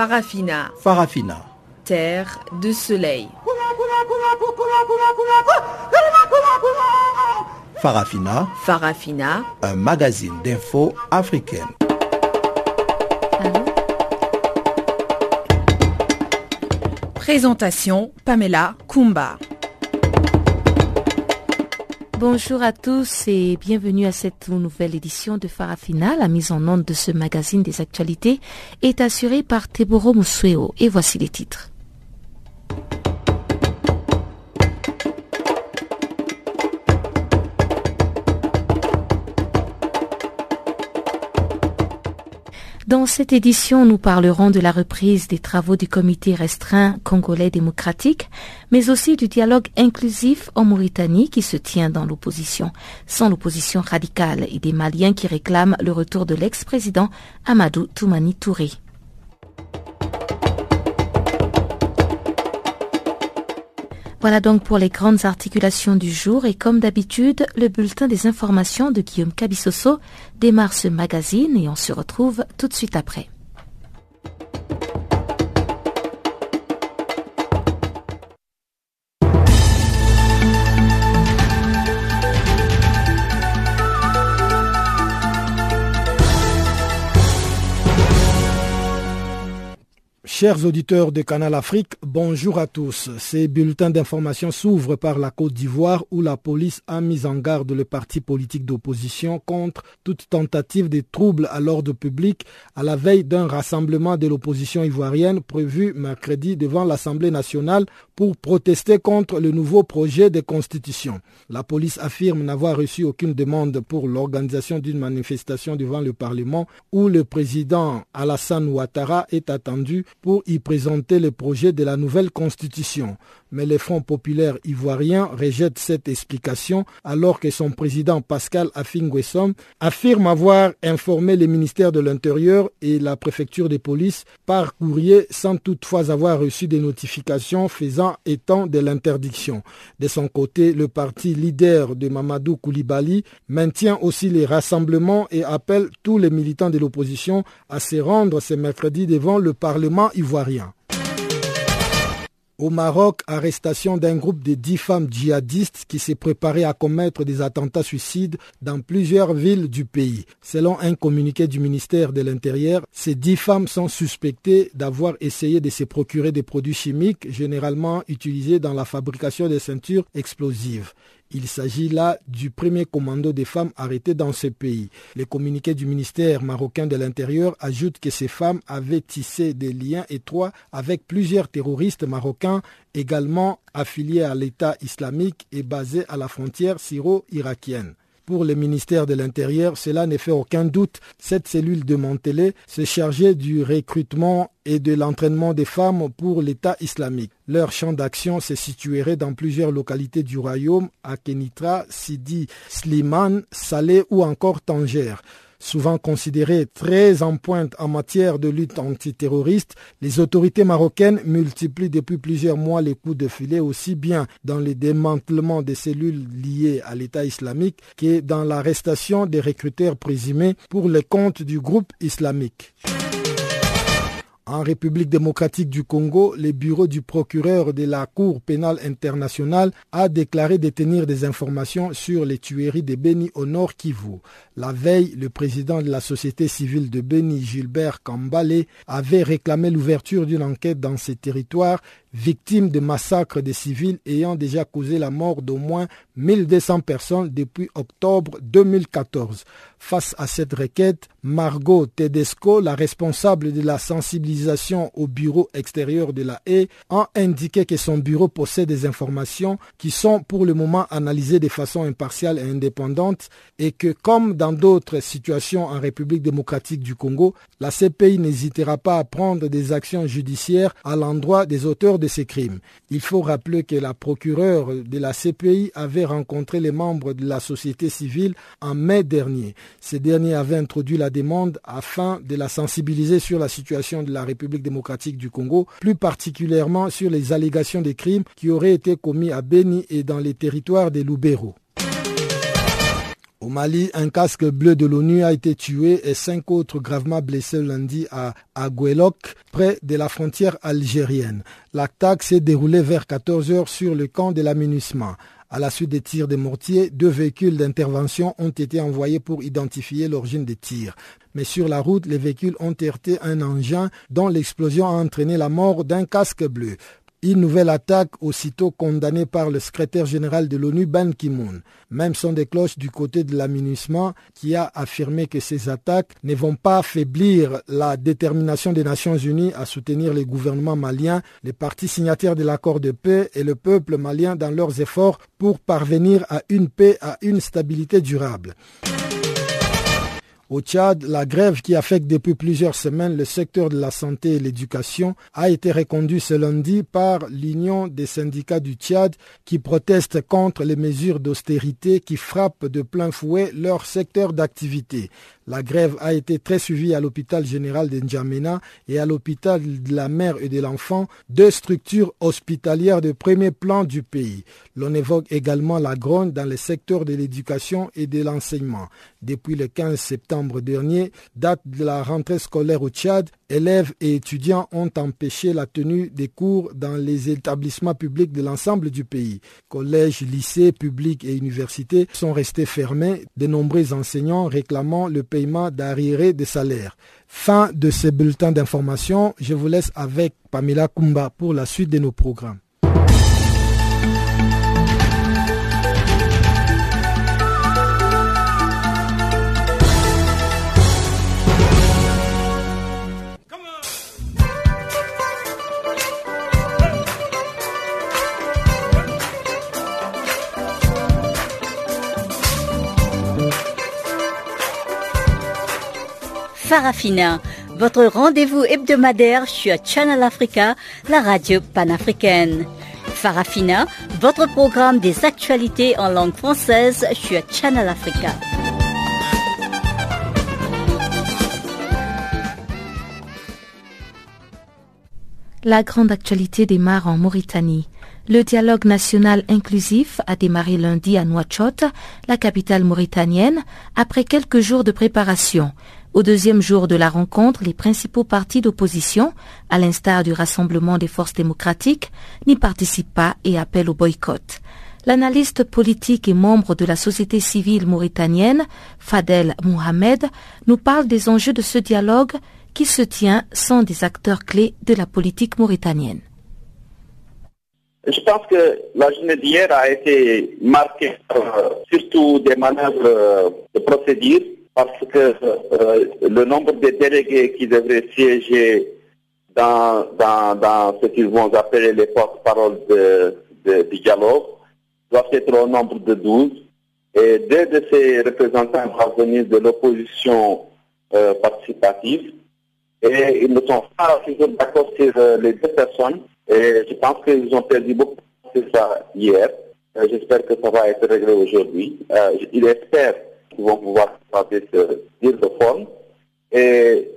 Farafina. Farafina. Terre de soleil. Farafina. Farafina. Un magazine d'infos africaine. Présentation Pamela Kumba. Bonjour à tous et bienvenue à cette nouvelle édition de Farafina. La mise en onde de ce magazine des actualités est assurée par Teboro Musueo et voici les titres. Dans cette édition, nous parlerons de la reprise des travaux du comité restreint congolais démocratique, mais aussi du dialogue inclusif en Mauritanie qui se tient dans l'opposition, sans l'opposition radicale et des Maliens qui réclament le retour de l'ex-président Amadou Toumani Touré. Voilà donc pour les grandes articulations du jour et comme d'habitude, le bulletin des informations de Guillaume Cabissoso démarre ce magazine et on se retrouve tout de suite après. Chers auditeurs de Canal Afrique, bonjour à tous. Ces bulletins d'information s'ouvrent par la Côte d'Ivoire où la police a mis en garde le parti politique d'opposition contre toute tentative de troubles à l'ordre public à la veille d'un rassemblement de l'opposition ivoirienne prévu mercredi devant l'Assemblée nationale pour protester contre le nouveau projet de constitution. La police affirme n'avoir reçu aucune demande pour l'organisation d'une manifestation devant le Parlement où le président Alassane Ouattara est attendu pour y présenter le projet de la nouvelle constitution. Mais le Front populaire ivoirien rejette cette explication alors que son président Pascal Afingwesom affirme avoir informé le ministère de l'Intérieur et la préfecture de police par courrier sans toutefois avoir reçu des notifications faisant étant de l'interdiction. De son côté, le parti leader de Mamadou Koulibaly maintient aussi les rassemblements et appelle tous les militants de l'opposition à se rendre ce mercredi devant le Parlement ivoirien. Au Maroc, arrestation d'un groupe de dix femmes djihadistes qui s'est préparé à commettre des attentats suicides dans plusieurs villes du pays. Selon un communiqué du ministère de l'Intérieur, ces dix femmes sont suspectées d'avoir essayé de se procurer des produits chimiques généralement utilisés dans la fabrication des ceintures explosives. Il s'agit là du premier commando des femmes arrêtées dans ce pays. Le communiqué du ministère marocain de l'Intérieur ajoute que ces femmes avaient tissé des liens étroits avec plusieurs terroristes marocains également affiliés à l'État islamique et basés à la frontière syro-irakienne. Pour le ministère de l'Intérieur, cela ne fait aucun doute. Cette cellule de démantelée se chargeait du recrutement et de l'entraînement des femmes pour l'État islamique. Leur champ d'action se situerait dans plusieurs localités du royaume, à Kenitra, Sidi, Slimane, Salé ou encore Tanger. Souvent considérées très en pointe en matière de lutte antiterroriste, les autorités marocaines multiplient depuis plusieurs mois les coups de filet aussi bien dans le démantèlement des cellules liées à l'État islamique que dans l'arrestation des recruteurs présumés pour le compte du groupe islamique. En République démocratique du Congo, le bureau du procureur de la Cour pénale internationale a déclaré détenir des informations sur les tueries de Beni au nord Kivu. La veille, le président de la société civile de Beni, Gilbert Kambale, avait réclamé l'ouverture d'une enquête dans ces territoires victimes de massacres de civils ayant déjà causé la mort d'au moins 1200 personnes depuis octobre 2014. Face à cette requête, Margot Tedesco, la responsable de la sensibilisation au bureau extérieur de la haie, a indiqué que son bureau possède des informations qui sont pour le moment analysées de façon impartiale et indépendante et que, comme dans d'autres situations en République démocratique du Congo, la CPI n'hésitera pas à prendre des actions judiciaires à l'endroit des auteurs de ces crimes. Il faut rappeler que la procureure de la CPI avait rencontré les membres de la société civile en mai dernier. Ces derniers avaient introduit la demande afin de la sensibiliser sur la situation de la République démocratique du Congo, plus particulièrement sur les allégations de crimes qui auraient été commis à Beni et dans les territoires des Loubero. Au Mali, un casque bleu de l'ONU a été tué et cinq autres gravement blessés lundi à Aguelok, près de la frontière algérienne. L'attaque s'est déroulée vers 14 heures sur le camp de l'aménagement. À la suite des tirs des mortiers, deux véhicules d'intervention ont été envoyés pour identifier l'origine des tirs. Mais sur la route, les véhicules ont heurté un engin dont l'explosion a entraîné la mort d'un casque bleu. Une nouvelle attaque aussitôt condamnée par le secrétaire général de l'ONU Ban Ki-moon. Même son des cloches du côté de l'aménagement qui a affirmé que ces attaques ne vont pas affaiblir la détermination des Nations Unies à soutenir les gouvernements maliens, les partis signataires de l'accord de paix et le peuple malien dans leurs efforts pour parvenir à une paix, à une stabilité durable. Au Tchad, la grève qui affecte depuis plusieurs semaines le secteur de la santé et l'éducation a été reconduite ce lundi par l'Union des syndicats du Tchad qui proteste contre les mesures d'austérité qui frappent de plein fouet leur secteur d'activité. La grève a été très suivie à l'hôpital général de N'Djamena et à l'hôpital de la mère et de l'enfant, deux structures hospitalières de premier plan du pays. L'on évoque également la grogne dans les secteurs de l'éducation et de l'enseignement. Depuis le 15 septembre dernier, date de la rentrée scolaire au Tchad, élèves et étudiants ont empêché la tenue des cours dans les établissements publics de l'ensemble du pays. Collèges, lycées, publics et universités sont restés fermés, de nombreux enseignants réclamant le paiement d'arriérés de salaire. Fin de ce bulletin d'information. Je vous laisse avec Pamela Kumba pour la suite de nos programmes. Farafina, votre rendez-vous hebdomadaire sur Channel Africa, la radio panafricaine. Farafina, votre programme des actualités en langue française sur Channel Africa. La grande actualité démarre en Mauritanie. Le dialogue national inclusif a démarré lundi à Nouakchott, la capitale mauritanienne, après quelques jours de préparation. Au deuxième jour de la rencontre, les principaux partis d'opposition, à l'instar du Rassemblement des forces démocratiques, n'y participent pas et appellent au boycott. L'analyste politique et membre de la société civile mauritanienne, Fadel Mohamed, nous parle des enjeux de ce dialogue qui se tient sans des acteurs clés de la politique mauritanienne. Je pense que la journée d'hier a été marquée surtout des manœuvres de procédure parce que euh, le nombre de délégués qui devraient siéger dans, dans, ce qu'ils vont appeler les porte-paroles du dialogue doit être au nombre de 12. Et deux de ces représentants vont venir de l'opposition euh, participative. Et ils ne sont pas toujours d'accord sur euh, les deux personnes. Et je pense qu'ils ont perdu beaucoup de ça hier. J'espère que ça va être réglé aujourd'hui. il espère qui vont pouvoir faire ce dire de forme. Et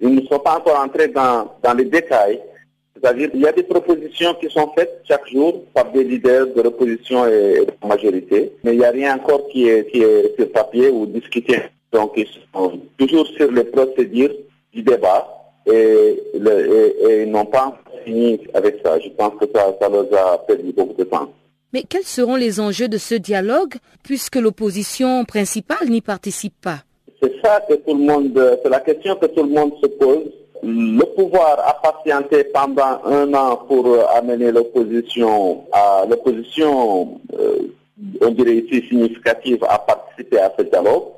ils ne sont pas encore entrés dans, dans les détails. C'est-à-dire qu'il y a des propositions qui sont faites chaque jour par des leaders de l'opposition et de la majorité, mais il n'y a rien encore qui est, qui est sur papier ou discuté. Donc ils sont toujours sur les procédures du débat et, ils n'ont pas fini avec ça. Je pense que ça, ça leur a perdu beaucoup de temps. Mais quels seront les enjeux de ce dialogue puisque l'opposition principale n'y participe pas? C'est ça que tout le monde, c'est la question que tout le monde se pose. Le pouvoir a patienté pendant un an pour amener l'opposition à l'opposition, euh, on dirait ici significative, à participer à ce dialogue.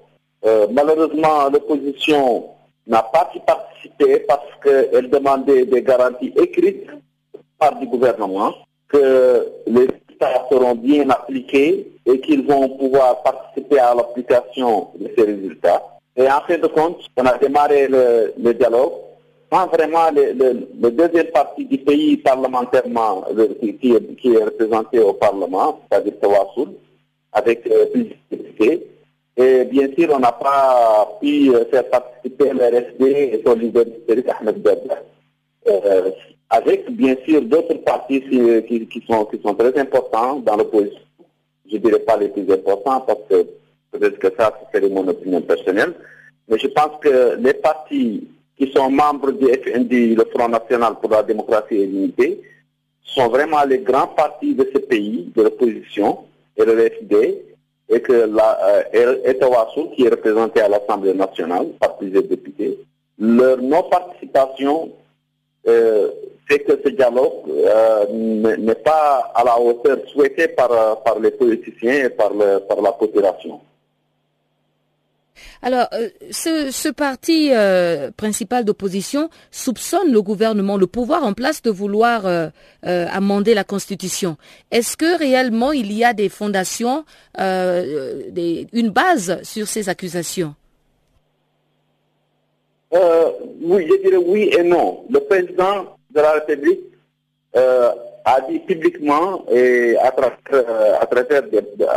Euh, malheureusement, l'opposition n'a pas pu participer parce qu'elle demandait des garanties écrites par du gouvernement que les seront bien appliqués et qu'ils vont pouvoir participer à l'application de ces résultats. Et en fin de compte, on a démarré le, dialogue sans vraiment le, deuxième partie du pays parlementairement qui, est, représenté au Parlement, c'est-à-dire Tawassoul, avec euh, plus de Et bien sûr, on n'a pas pu euh, faire participer l'RSD et son leader historique Ahmed Bedr. Euh, avec bien sûr d'autres partis qui, sont, très importants dans l'opposition. Je ne dirais pas les plus importants parce que Peut-être que ça, c'est mon opinion personnelle. Mais je pense que les partis qui sont membres du FND, le Front National pour la démocratie et l'unité, sont vraiment les grands partis de ce pays, de l'opposition, et le FD, et que la, euh, qui est représenté à l'Assemblée nationale par plusieurs députés, leur non-participation euh, fait que ce dialogue euh, n'est pas à la hauteur souhaitée par, par les politiciens et par, le, par la population. Alors, euh, ce, parti euh, principal d'opposition soupçonne le gouvernement, le pouvoir en place de vouloir euh, amender la Constitution. Est-ce que réellement il y a des fondations, une base sur ces accusations? Oui, je dirais oui et non. Le président de la République a dit publiquement et à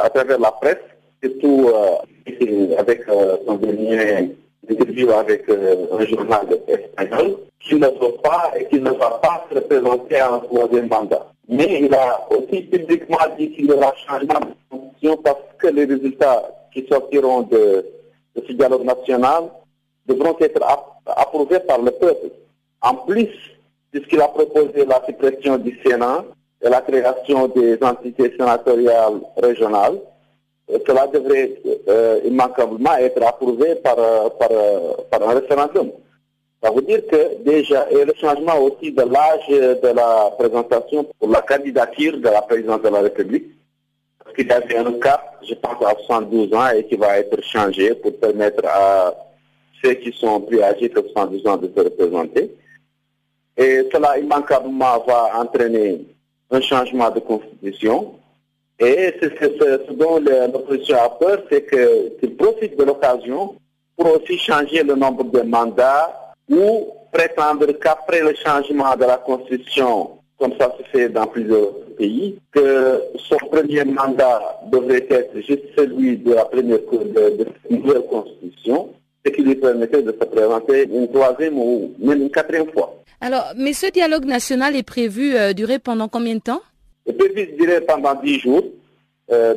travers la presse surtout euh, avec euh, son dernier interview avec euh, un journal espagnol, qu'il ne veut pas et qu'il ne va pas se représenter en troisième mandat. Mais il a aussi publiquement dit qu'il aura changement de fonction parce que les résultats qui sortiront de, ce dialogue national devront être approuvés par le peuple. En plus, puisqu'il a proposé la suppression du Sénat et la création des entités sénatoriales régionales, cela devrait euh, immanquablement être approuvé par, euh, euh, par, un référendum. Ça veut dire que déjà, et le changement aussi de l'âge de la présentation pour la candidature de la présidence de la République, parce qu'il y avait un cap, je pense, à 72 ans et qui va être changé pour permettre à ceux qui sont plus âgés que 72 ans de se représenter. Et cela immanquablement va entraîner un changement de constitution et ce, dont l'opposition a peur, c'est qu'il profite de l'occasion pour aussi changer le nombre de mandats ou prétendre qu'après le changement de la Constitution, comme ça se fait dans plusieurs pays, que son premier mandat devrait être juste celui de la première de, nouvelle Constitution, ce qui lui permettait de se présenter une troisième ou même une quatrième fois. Alors, mais ce dialogue national est prévu euh, durer pendant combien de temps? Le prévu dirait pendant dix jours. Euh,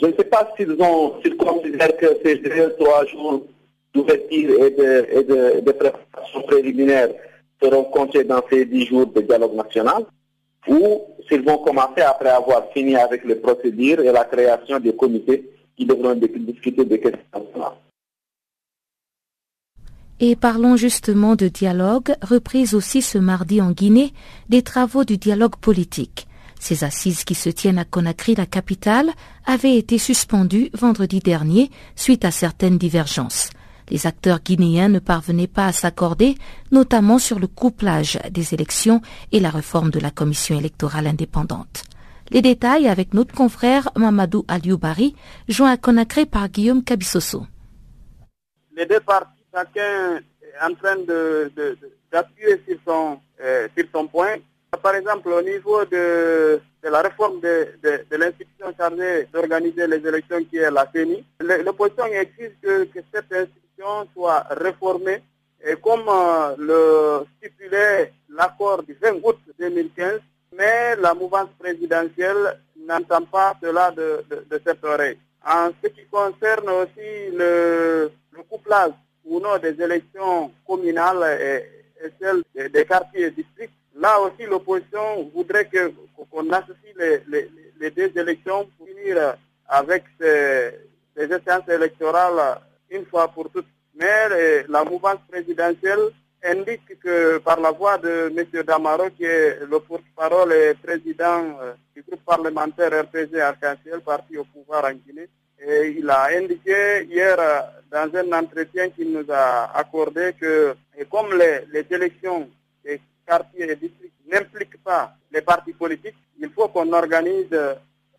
je ne sais pas s'ils ont, s'ils considèrent que ces trois jours d'ouverture et de, et de, préparation préliminaire seront comptés dans ces dix jours de dialogue national ou s'ils vont commencer après avoir fini avec les procédures et la création des comités qui devront discuter des questions nationales. Et parlons justement de dialogue, reprise aussi ce mardi en Guinée, des travaux du dialogue politique. Ces assises qui se tiennent à Conakry, la capitale, avaient été suspendues vendredi dernier suite à certaines divergences. Les acteurs guinéens ne parvenaient pas à s'accorder, notamment sur le couplage des élections et la réforme de la commission électorale indépendante. Les détails avec notre confrère Mamadou Alioubari, joint à Conakry par Guillaume Cabissoso. Les deux chacun est en train d'appuyer sur, son, euh, sur son point. Par exemple, au niveau de, la réforme de, l'institution chargée d'organiser les élections qui est la CENI, l'opposition exige que, cette institution soit réformée et comme euh, le stipulait l'accord du 20 août 2015, mais la mouvance présidentielle n'entend pas cela de, cette oreille. En ce qui concerne aussi le, le couplage ou non des élections communales et, celles des, quartiers et districts, là aussi l'opposition voudrait qu'on associe les, deux élections pour finir avec ces, ces échéances électorales une fois pour toutes. Mais la mouvance présidentielle indique que par la voix de M. Damaro, qui est le porte-parole et président euh, du groupe parlementaire RPG Arc-en-Ciel, parti au pouvoir en Guinée, et il a indiqué hier dans un entretien qu'il nous a accordé que comme les, les élections des quartiers et districts n'impliquent pas les partis politiques, il faut qu'on organise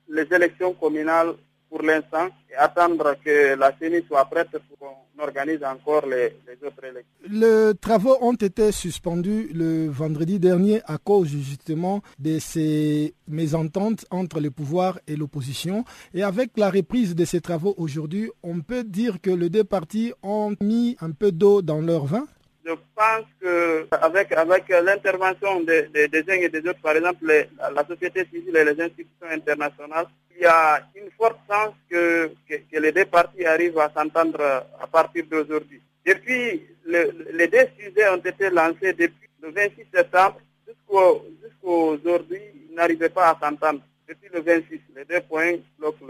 les élections communales pour l'instant attendre que la CENI soit prête pour qu'on organise encore les, autres élections. Les travaux ont été suspendus le vendredi dernier à cause justement de ces mésententes entre le pouvoir et l'opposition. Et avec la reprise de ces travaux aujourd'hui, on peut dire que les deux partis ont mis un peu d'eau dans leur vin? Je pense qu'avec avec, l'intervention des, uns et des autres, par exemple la société civile et les institutions internationales, il y a une forte chance que, les deux parties arrivent à s'entendre à partir d'aujourd'hui. Depuis, les deux sujets ont été lancés depuis le 26 septembre jusqu'au aujourd'hui, ils n'arrivaient pas à s'entendre. Depuis le 26, les deux points bloquent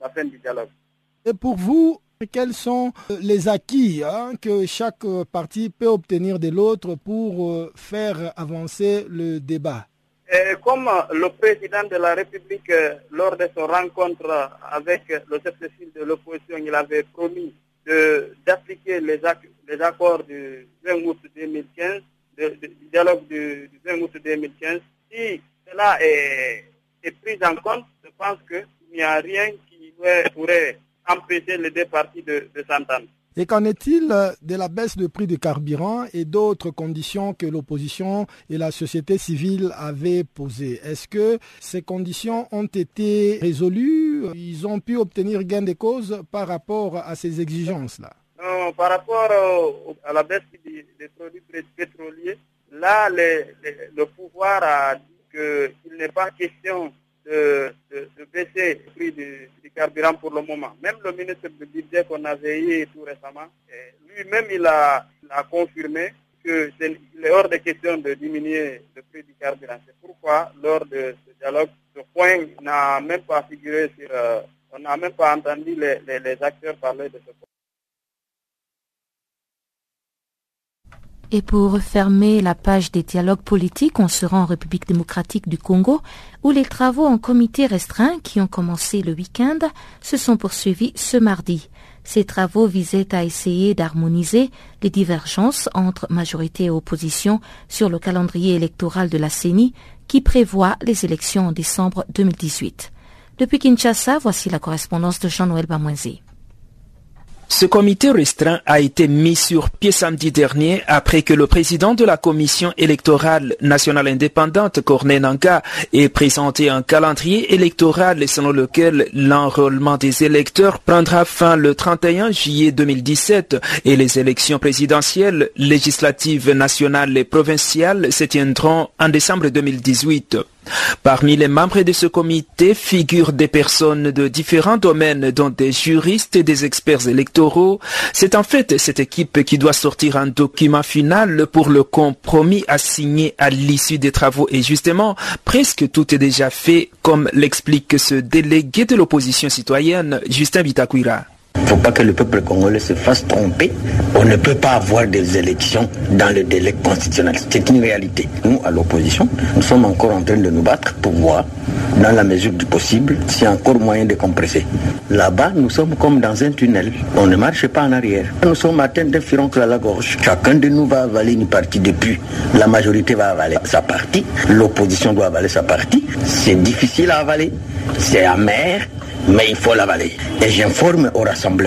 la fin du dialogue. Et pour vous, quels sont les acquis hein, que chaque partie peut obtenir de l'autre pour euh, faire avancer le débat Comme le président de la République, euh, lors de son rencontre avec le chef de l'opposition, il avait promis d'appliquer les, accords du 20 août 2015, du dialogue du, 20 août 2015. Si cela est pris en compte, je pense qu'il n'y a rien qui pourrait empêcher les deux parties de, de s'entendre. Et qu'en est-il de la baisse de prix du carburant et d'autres conditions que l'opposition et la société civile avaient posées? Est-ce que ces conditions ont été résolues? Ils ont pu obtenir gain de cause par rapport à ces exigences-là? Non, par rapport à la baisse des, produits pétroliers, là, le pouvoir a dit qu'il n'est pas question de, baisser le prix du, carburant pour le moment. Même le ministre du budget qu'on avait eu tout récemment, lui-même il a, confirmé que est, est hors de question de diminuer le prix du carburant. C'est pourquoi lors de ce dialogue, ce point n'a même pas figuré sur... Euh, on n'a même pas entendu les acteurs parler de ce point. Et pour refermer la page des dialogues politiques, on se rend en République démocratique du Congo, où les travaux en comité restreint, qui ont commencé le week-end, se sont poursuivis ce mardi. Ces travaux visaient à essayer d'harmoniser les divergences entre majorité et opposition sur le calendrier électoral de la CENI, qui prévoit les élections en décembre 2018. Depuis Kinshasa, voici la correspondance de Jean-Noël Bamoisé. Ce comité restreint a été mis sur pied samedi dernier après que le président de la Commission électorale nationale indépendante, Corné Nanga, ait présenté un calendrier électoral selon lequel l'enrôlement des électeurs prendra fin le 31 juillet 2017 et les élections présidentielles, législatives nationales et provinciales se tiendront en décembre 2018. Parmi les membres de ce comité figurent des personnes de différents domaines, dont des juristes et des experts électoraux. C'est en fait cette équipe qui doit sortir un document final pour le compromis assigné à l'issue des travaux. Et justement, presque tout est déjà fait, comme l'explique ce délégué de l'opposition citoyenne, Justin Vitakuira. Il ne faut pas que le peuple congolais se fasse tromper. On ne peut pas avoir des élections dans le délai constitutionnel. C'est une réalité. Nous, à l'opposition, nous sommes encore en train de nous battre pour voir, dans la mesure du possible, s'il y a encore moyen de compresser. Là-bas, nous sommes comme dans un tunnel. On ne marche pas en arrière. Nous sommes atteints d'un furoncle à la gorge. Chacun de nous va avaler une partie depuis. La majorité va avaler sa partie. L'opposition doit avaler sa partie. C'est difficile à avaler. C'est amer mais il faut l'avaler. Et j'informe au rassemblement,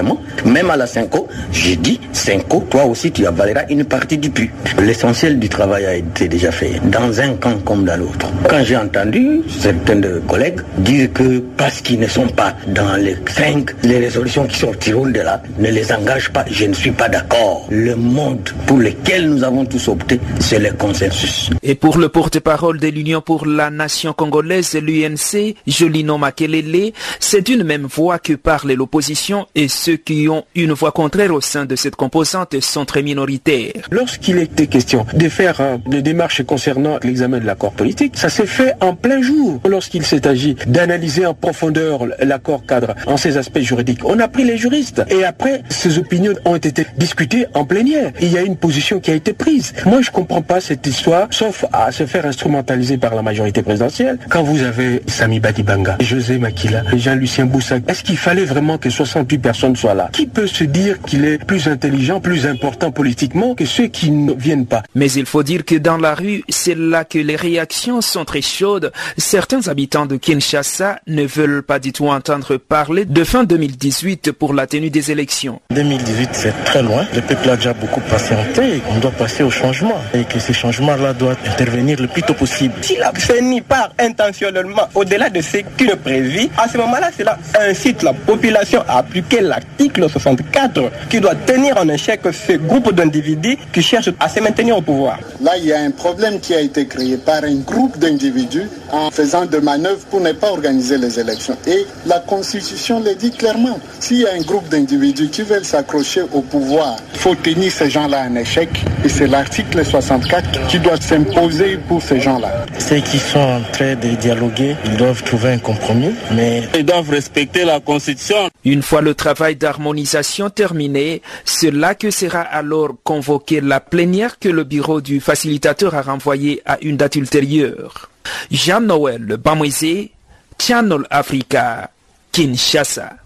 même à la 5 j'ai dit, 5 toi aussi tu avaleras une partie du puits. L'essentiel du travail a été déjà fait, dans un camp comme dans l'autre. Quand j'ai entendu certains de collègues dire que parce qu'ils ne sont pas dans les 5, les résolutions qui sortiront de là ne les engagent pas, je ne suis pas d'accord. Le monde pour lequel nous avons tous opté, c'est le consensus. Et pour le porte-parole de l'Union pour la nation congolaise, l'UNC, Jolino Makelele, c'est d'une même voix que parle l'opposition et ceux qui ont une voix contraire au sein de cette composante sont très minoritaires. Lorsqu'il était question de faire euh, des démarches concernant l'examen de l'accord politique, ça s'est fait en plein jour. Lorsqu'il s'est agi d'analyser en profondeur l'accord cadre en ses aspects juridiques, on a pris les juristes et après, ces opinions ont été discutées en plénière. Il y a une position qui a été prise. Moi, je ne comprends pas cette histoire, sauf à se faire instrumentaliser par la majorité présidentielle. Quand vous avez Sami Badibanga, José Makila, Jean-Lucien est-ce qu'il fallait vraiment que 68 personnes soient là Qui peut se dire qu'il est plus intelligent, plus important politiquement que ceux qui ne viennent pas? Mais il faut dire que dans la rue, c'est là que les réactions sont très chaudes. Certains habitants de Kinshasa ne veulent pas du tout entendre parler de fin 2018 pour la tenue des élections. 2018, c'est très loin. Le peuple a déjà beaucoup patienté. On doit passer au changement et que ce changement-là doit intervenir le plus tôt possible. Si la CENI part intentionnellement au-delà de ce qui est prévu, à ce moment-là, cela incite la population à appliquer l'article 64 qui doit tenir en échec ce groupe d'individus qui cherchent à se maintenir au pouvoir. Là, il y a un problème qui a été créé par un groupe d'individus en faisant de manœuvres pour ne pas organiser les élections. Et la Constitution le dit clairement. S'il y a un groupe d'individus qui veulent s'accrocher au pouvoir, il faut tenir ces gens-là en échec. Et c'est l'article 64 qui doit s'imposer pour ces gens-là. Ceux qui sont en train de dialoguer, ils doivent trouver un compromis, mais ils doivent respecter la Constitution. Une fois le travail d'harmonisation terminé, c'est là que sera alors convoquée la plénière que le bureau du facilitateur a renvoyée à une date ultérieure. Jean-Noël Bamoisé, Channel Africa, Kinshasa.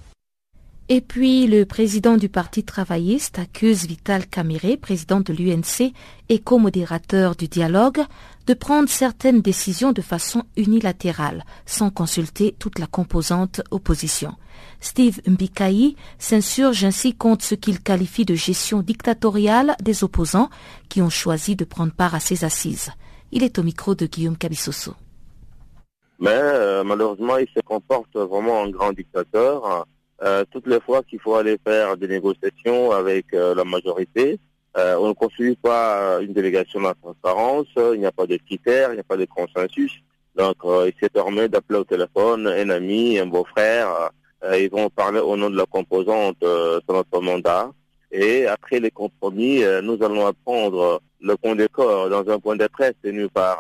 Et puis, le président du Parti travailliste accuse Vital Kamere, président de l'UNC et co-modérateur du dialogue, de prendre certaines décisions de façon unilatérale, sans consulter toute la composante opposition. Steve Mbikayi s'insurge ainsi contre ce qu'il qualifie de gestion dictatoriale des opposants qui ont choisi de prendre part à ces assises. Il est au micro de Guillaume Cabissoso. Mais euh, malheureusement, il se comporte vraiment en grand dictateur. Euh, toutes les fois qu'il faut aller faire des négociations avec euh, la majorité, euh, on ne construit pas une délégation de la transparence, il n'y a pas de critères, il n'y a pas de consensus. Donc, il se permet d'appeler au téléphone un ami, un beau-frère. ils vont parler au nom de la composante sur notre mandat. Et après les compromis, nous allons apprendre le point de corps dans un point de presse tenu par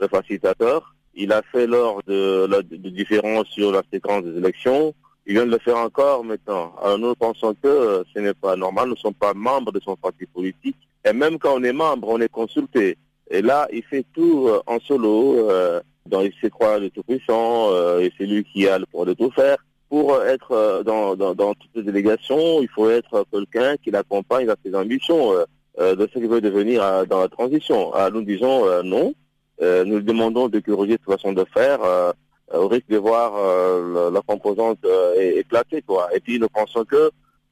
le facilitateur. Il a fait lors de la différence sur la séquence des élections. Il vient de le faire encore maintenant. Alors nous pensons que euh, ce n'est pas normal. Nous ne sommes pas membres de son parti politique. Et même quand on est membre, on est consulté. Et là, il fait tout euh, en solo. Euh, il se croit le tout-puissant. Euh, et c'est lui qui a le pouvoir de tout faire. Pour être dans, dans, dans toutes les délégations, il faut être quelqu'un qui l'accompagne dans ses ambitions de ce qu'il veut devenir dans la transition. Alors nous disons non. nous demandons de corriger toute façon de faire au risque de voir euh, la, composante euh, éclater. Quoi. Et puis nous pensons que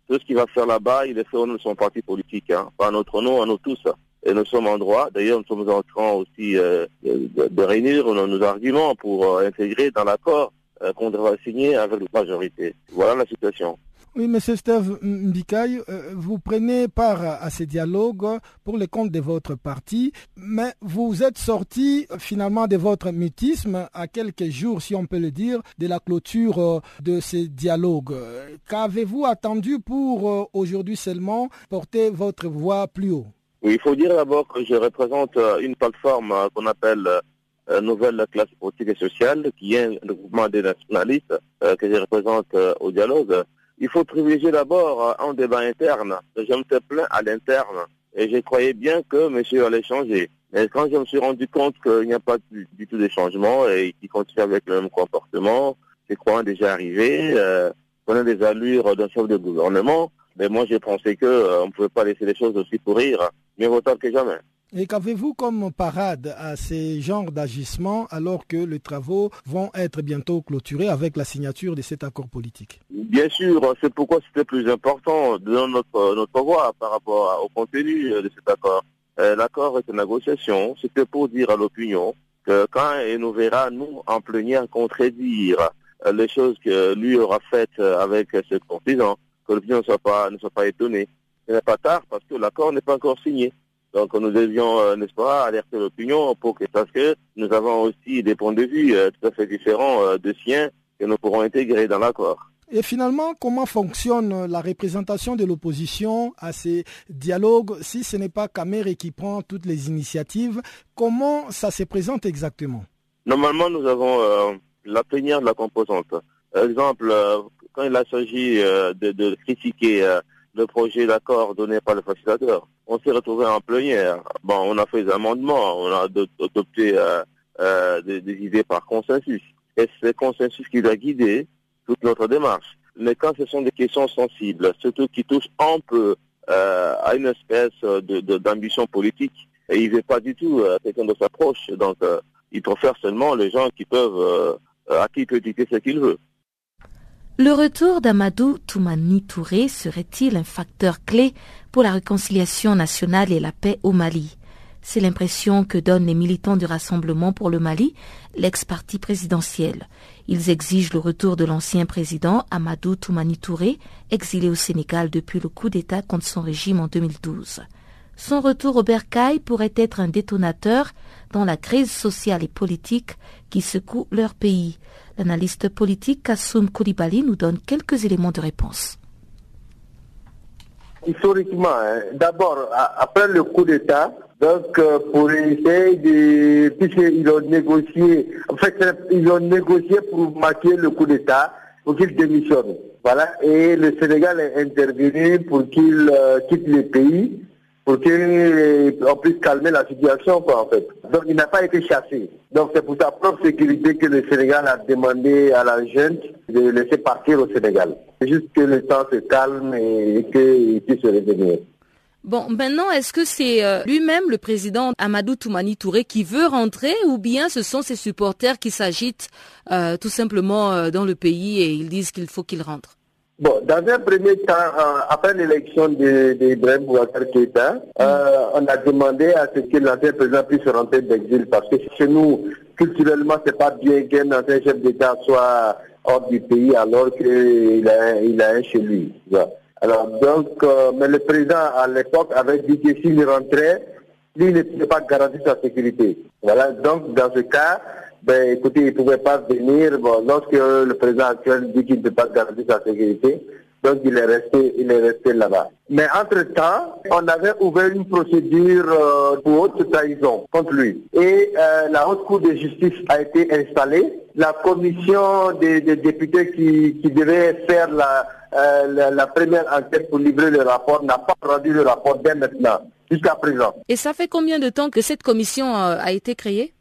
tout ce qu'il va faire là-bas, il est fait au nom de son parti politique, hein, pas à notre nom, à nous tous. Et nous sommes en droit. D'ailleurs, nous sommes en train aussi de, de, réunir nos, arguments pour intégrer dans l'accord qu'on devra signer avec la majorité. Voilà la situation. Oui, M. Steve Mbikaï, euh, vous prenez part à ces dialogues pour le compte de votre parti, mais vous êtes sorti finalement de votre mutisme à quelques jours, si on peut le dire, de la clôture euh, de ces dialogues. Qu'avez-vous attendu pour euh, aujourd'hui seulement porter votre voix plus haut? Oui, il faut dire d'abord que je représente une plateforme qu'on appelle Nouvelle Classe Politique et Sociale, qui est un groupement des nationalistes que je représente au dialogue il faut privilégier d'abord euh, un débat interne. Je me fais plein à l'interne et je croyais bien que monsieur allait changer. Mais quand je me suis rendu compte qu'il n'y a pas du, tout de changement et qu'il continue avec le même comportement, c'est croyant déjà arrivé, euh, on a des allures d'un chef de gouvernement, mais moi j'ai pensé que euh, ne pouvait pas laisser les choses aussi pourrir, mieux vaut que jamais. Et qu'avez-vous comme parade à ces genres d'agissements alors que les travaux vont être bientôt clôturés avec la signature de cet accord politique? Bien sûr, c'est pourquoi c'était plus important donner notre, notre voix par rapport au contenu de cet accord. Euh, l'accord est une négociation, c'était pour dire à l'opinion que quand il nous verra, nous, en plénière, contredire les choses que lui aura faites avec ce confident, que l'opinion ne soit pas, ne soit pas étonnée. Ce n'est pas tard parce que l'accord n'est pas encore signé. Donc nous devions, euh, n'est-ce pas, alerter l'opinion pour que parce que nous avons aussi des points de vue euh, tout à fait différents euh, de siens que nous pourrons intégrer dans l'accord. Et finalement, comment fonctionne la représentation de l'opposition à ces dialogues si ce n'est pas Kamere qui prend toutes les initiatives? Comment ça se présente exactement? Normalement, nous avons la plénière de la composante. Par exemple, quand il a s'agit de, de, critiquer le projet d'accord donné par le facilitateur. On s'est retrouvé en plénière. Bon, on a fait des amendements, on a adopté euh, euh, des, idées par consensus. Et c'est le consensus qui doit guider toute notre démarche. Mais quand ce sont des questions sensibles, surtout qui touchent un peu euh, à une espèce d'ambition de, politique, et il ne veut pas du tout quelqu'un de s'approche. Donc, il préfère seulement les gens qui peuvent, à qui il peut dicter ce qu'il veut. Le retour d'Amadou Toumani Touré serait-il un facteur clé pour la réconciliation nationale et la paix au Mali? C'est l'impression que donnent les militants du Rassemblement pour le Mali, l'ex-parti présidentiel. Ils exigent le retour de l'ancien président Amadou Toumani Touré, exilé au Sénégal depuis le coup d'État contre son régime en 2012. Son retour au Bercail pourrait être un détonateur dans la crise sociale et politique qui secoue leur pays. L'analyste politique Kassoum Koulibaly nous donne quelques éléments de réponse. Historiquement, hein, d'abord, après le coup d'État, donc euh, pour essayer de, puisqu'ils ont négocié, en fait, ils ont négocié pour maquiller le coup d'État, pour qu'il démissionne. Voilà, et le Sénégal est intervenu pour qu'il euh, quitte le pays pour qu'on puisse calmer la situation, quoi, en fait. Donc, il n'a pas été chassé. Donc, c'est pour sa propre sécurité que le Sénégal a demandé à la junte de laisser partir au Sénégal. C'est juste que le temps se calme et qu'il puisse se revenir. Bon, maintenant, est-ce que c'est euh, lui-même, le président Amadou Toumani Touré, qui veut rentrer ou bien ce sont ses supporters qui s'agitent euh, tout simplement euh, dans le pays et ils disent qu'il faut qu'il rentre? Bon, dans un premier temps, euh, après l'élection d'Ibrahim de, Bouakar Keïta, euh, on a demandé à ce que l'ancien président puisse rentrer d'exil parce que chez nous, culturellement, c'est pas bien qu'un ancien chef d'État soit hors du pays alors qu'il a, il a un chez lui. Alors donc, euh, mais le président à l'époque avait dit que s'il rentrait, lui ne pouvait pas garantir sa sécurité. Voilà, donc dans ce cas, ben écoutez, il ne pouvait pas venir. Bon, lorsque le président actuel dit qu'il ne peut pas garantir sa sécurité, donc il est resté, il est resté là-bas. Mais entre-temps, on avait ouvert une procédure euh, pour haute trahison contre lui. Et euh, la haute cour de justice a été installée. La commission des, députés qui, qui, devait faire la, euh, la, première enquête pour livrer le rapport n'a pas rendu le rapport dès maintenant, jusqu'à présent. Et ça fait combien de temps que cette commission a été créée?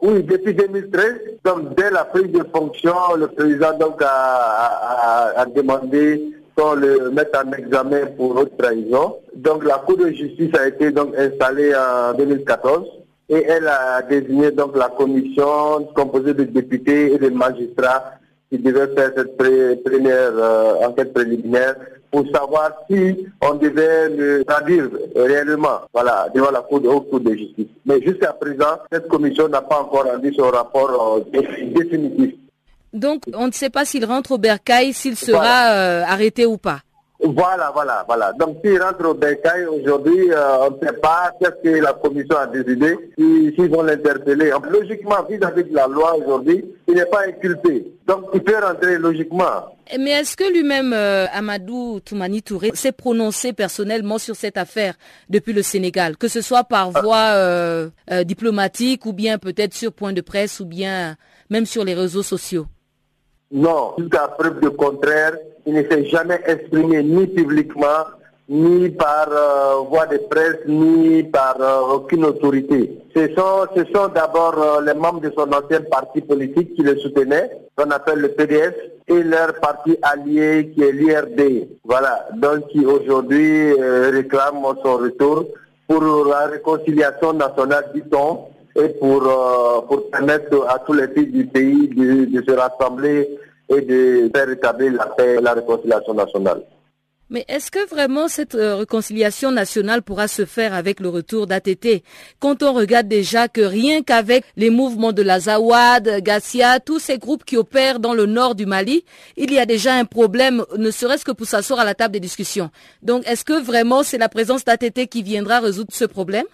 Oui, depuis 2013, donc dès la prise de fonction, le président a, demandé qu'on le mette en examen pour haute trahison. Donc la Cour de justice a été donc installée en 2014 et elle a désigné donc la commission composée de députés et de magistrats qui devaient faire cette première euh, enquête préliminaire pour savoir si on devait le traduire réellement voilà, devant la Cour de, haute cour de justice. Mais jusqu'à présent, cette commission n'a pas encore rendu son rapport euh, définitif. Donc, on ne sait pas s'il rentre au bercail, s'il sera euh, arrêté ou pas. Voilà, voilà, voilà. Donc s'il rentre au bercail aujourd'hui, euh, on ne sait pas qu'est-ce que la commission a décidé, s'ils vont l'interpeller. Logiquement, vis-à-vis de la loi aujourd'hui, il n'est pas inculpé. Donc il peut rentrer logiquement. Mais est-ce que lui-même, euh, Amadou Toumani Touré, s'est prononcé personnellement sur cette affaire depuis le Sénégal, que ce soit par ah. voie euh, diplomatique ou bien peut-être sur point de presse ou bien même sur les réseaux sociaux? Non, jusqu'à preuve de contraire, il ne s'est jamais exprimé ni publiquement, ni par euh, voie de presse, ni par euh, aucune autorité. Ce sont, ce sont d'abord euh, les membres de son ancien parti politique qui le soutenaient, qu'on appelle le PDF, et leur parti allié qui est l'IRD. Voilà, donc qui aujourd'hui réclame son retour pour la réconciliation nationale, dit-on, et pour, pour permettre à tous les pays du pays de, se rassembler et de faire établir la paix et la réconciliation nationale. Mais est-ce que vraiment cette euh, réconciliation nationale pourra se faire avec le retour d'ATT Quand on regarde déjà que rien qu'avec les mouvements de la Zawad, Gassia, tous ces groupes qui opèrent dans le nord du Mali, il y a déjà un problème, ne serait-ce que pour s'asseoir à la table des discussions. Donc est-ce que vraiment c'est la présence d'ATT qui viendra résoudre ce problème?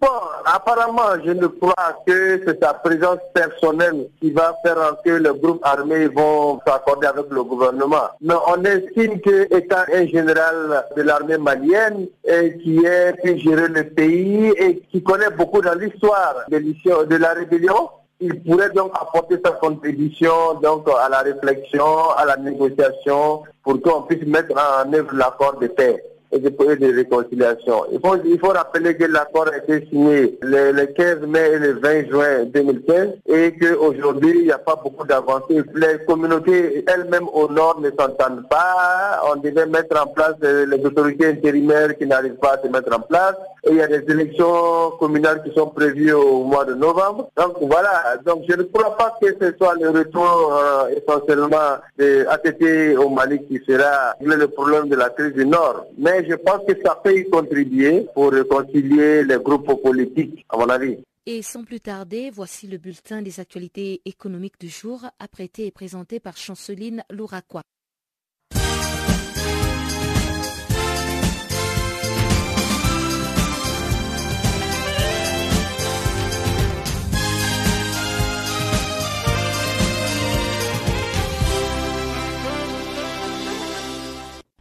Bon, apparemment, je ne crois que c'est sa présence personnelle qui va faire que les groupes armés vont s'accorder avec le gouvernement. Mais on estime que, étant un général de l'armée malienne, et qui est pu gérer le pays et qui connaît beaucoup dans l'histoire de la rébellion, il pourrait donc apporter sa contribution donc à la réflexion, à la négociation, pour qu'on puisse mettre en œuvre l'accord de paix et de projets de réconciliation. Il faut, il faut rappeler que l'accord a été signé le, 15 mai et le 20 juin 2015 et qu'aujourd'hui, il n'y a pas beaucoup d'avancées. Les communautés elles-mêmes au nord ne s'entendent pas. On devait mettre en place les autorités intérimaires qui n'arrivent pas à se mettre en place. Il y a des élections communales qui sont prévues au mois de novembre. Donc voilà, donc je ne crois pas que ce soit le retour euh, essentiellement de ATT au Mali qui sera le problème de la crise du Nord. Mais mais je pense que ça peut y contribuer pour réconcilier les groupes politiques, à mon avis. Et sans plus tarder, voici le bulletin des actualités économiques du jour, apprêté et présenté par Chanceline Louraquois.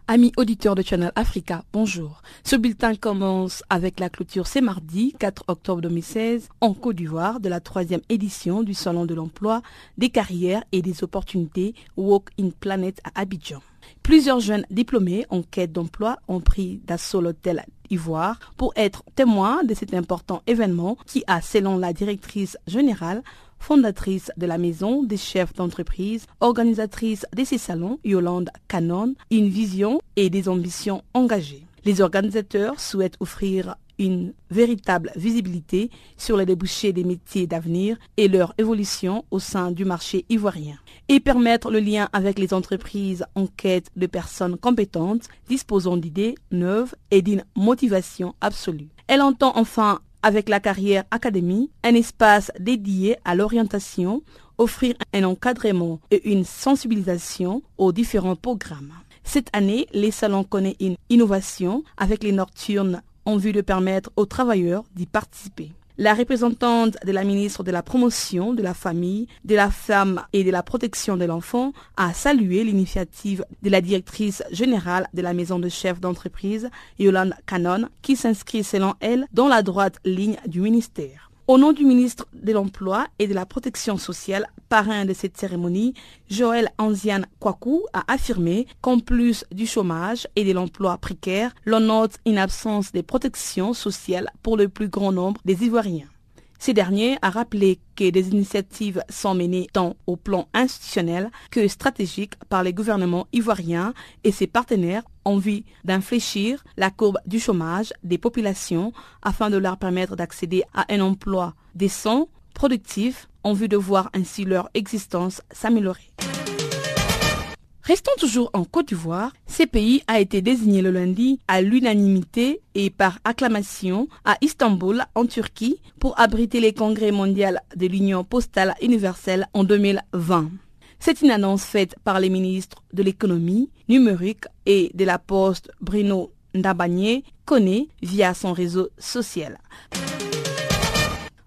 Amis auditeurs de Channel Africa, bonjour. Ce bulletin commence avec la clôture ce mardi 4 octobre 2016 en Côte d'Ivoire de la troisième édition du Salon de l'emploi, des carrières et des opportunités Walk in Planet à Abidjan. Plusieurs jeunes diplômés en quête d'emploi ont pris d'assaut l'hôtel Ivoire pour être témoins de cet important événement qui a, selon la directrice générale, fondatrice de la Maison des chefs d'entreprise, organisatrice de ces salons, Yolande Canon, une vision et des ambitions engagées. Les organisateurs souhaitent offrir une véritable visibilité sur les débouchés des métiers d'avenir et leur évolution au sein du marché ivoirien et permettre le lien avec les entreprises en quête de personnes compétentes disposant d'idées neuves et d'une motivation absolue. Elle entend enfin avec la carrière académie, un espace dédié à l'orientation, offrir un encadrement et une sensibilisation aux différents programmes. Cette année, les salons connaissent une innovation avec les nocturnes en vue de permettre aux travailleurs d'y participer. La représentante de la ministre de la Promotion de la Famille, de la Femme et de la Protection de l'Enfant a salué l'initiative de la directrice générale de la maison de chef d'entreprise, Yolande Cannon, qui s'inscrit selon elle dans la droite ligne du ministère. Au nom du ministre de l'Emploi et de la Protection sociale, parrain de cette cérémonie, Joël Anziane Kwaku a affirmé qu'en plus du chômage et de l'emploi précaire, l'on note une absence de protection sociale pour le plus grand nombre des Ivoiriens. Ces derniers a rappelé que des initiatives sont menées tant au plan institutionnel que stratégique par les gouvernements ivoiriens et ses partenaires en vue d'infléchir la courbe du chômage des populations afin de leur permettre d'accéder à un emploi décent, productif, en vue de voir ainsi leur existence s'améliorer. Restons toujours en Côte d'Ivoire. Pays a été désigné le lundi à l'unanimité et par acclamation à Istanbul, en Turquie, pour abriter les congrès mondiaux de l'Union postale universelle en 2020. C'est une annonce faite par les ministres de l'économie, numérique et de la poste Bruno Ndabagné, connaît via son réseau social.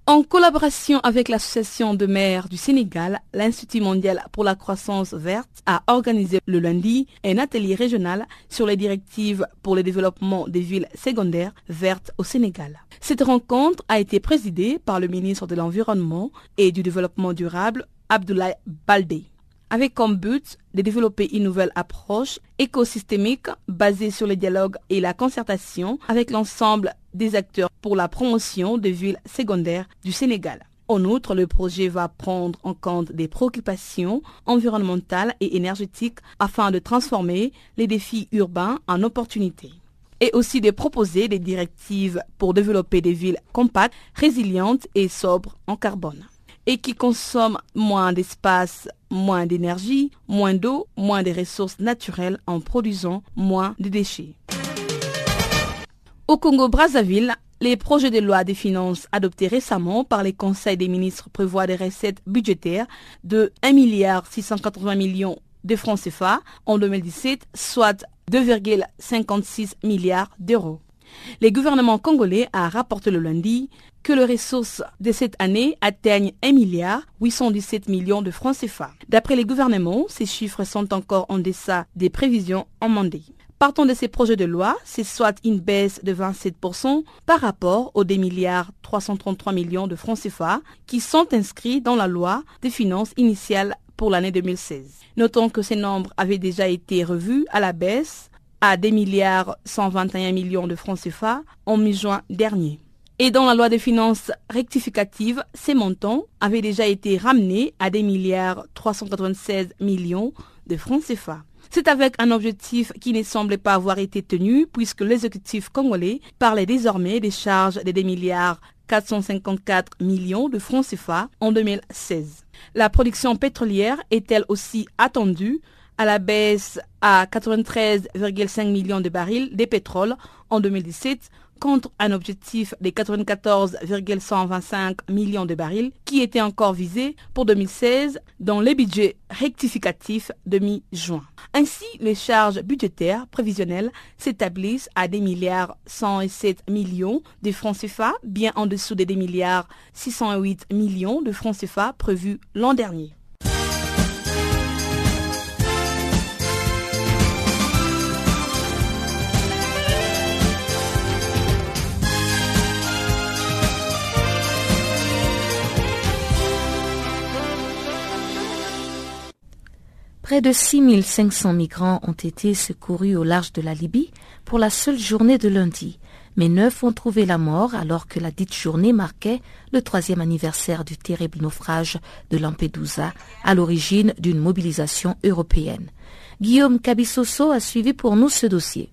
En collaboration avec l'Association de maires du Sénégal, l'Institut mondial pour la croissance verte a organisé le lundi un atelier régional sur les directives pour le développement des villes secondaires vertes au Sénégal. Cette rencontre a été présidée par le ministre de l'Environnement et du Développement durable, Abdoulaye Baldé avec comme but de développer une nouvelle approche écosystémique basée sur le dialogue et la concertation avec l'ensemble des acteurs pour la promotion des villes secondaires du Sénégal. En outre, le projet va prendre en compte des préoccupations environnementales et énergétiques afin de transformer les défis urbains en opportunités et aussi de proposer des directives pour développer des villes compactes, résilientes et sobres en carbone et qui consomment moins d'espace, moins d'énergie, moins d'eau, moins de ressources naturelles en produisant moins de déchets. Au Congo-Brazzaville, les projets de loi des finances adoptés récemment par les conseils des ministres prévoient des recettes budgétaires de 1 milliard 680 millions de francs CFA en 2017, soit 2,56 milliards d'euros. Le gouvernement congolais a rapporté le lundi que les ressources de cette année atteignent 1 milliard 817 millions de francs CFA. D'après les gouvernements, ces chiffres sont encore en deçà des prévisions amendées. Partant de ces projets de loi, c'est soit une baisse de 27% par rapport aux 2 milliards 333 millions de francs CFA qui sont inscrits dans la loi des finances initiales pour l'année 2016. Notons que ces nombres avaient déjà été revus à la baisse à 2 milliards 121 millions de francs CFA en mi-juin dernier. Et dans la loi des finances rectificative, ces montants avaient déjà été ramenés à des milliards 396 millions de francs CFA. C'est avec un objectif qui ne semblait pas avoir été tenu puisque l'exécutif congolais parlait désormais des charges de 2 milliards 454 millions de francs CFA en 2016. La production pétrolière est elle aussi attendue à la baisse à 93,5 millions de barils de pétrole en 2017 contre un objectif de 94,125 millions de barils qui était encore visé pour 2016 dans les budgets rectificatifs de mi-juin. Ainsi, les charges budgétaires prévisionnelles s'établissent à des milliards 107 millions de francs CFA, bien en dessous des 2 milliards 608 millions de francs CFA prévus l'an dernier. Près de 6500 migrants ont été secourus au large de la Libye pour la seule journée de lundi, mais neuf ont trouvé la mort alors que la dite journée marquait le troisième anniversaire du terrible naufrage de Lampedusa, à l'origine d'une mobilisation européenne. Guillaume Cabissoso a suivi pour nous ce dossier.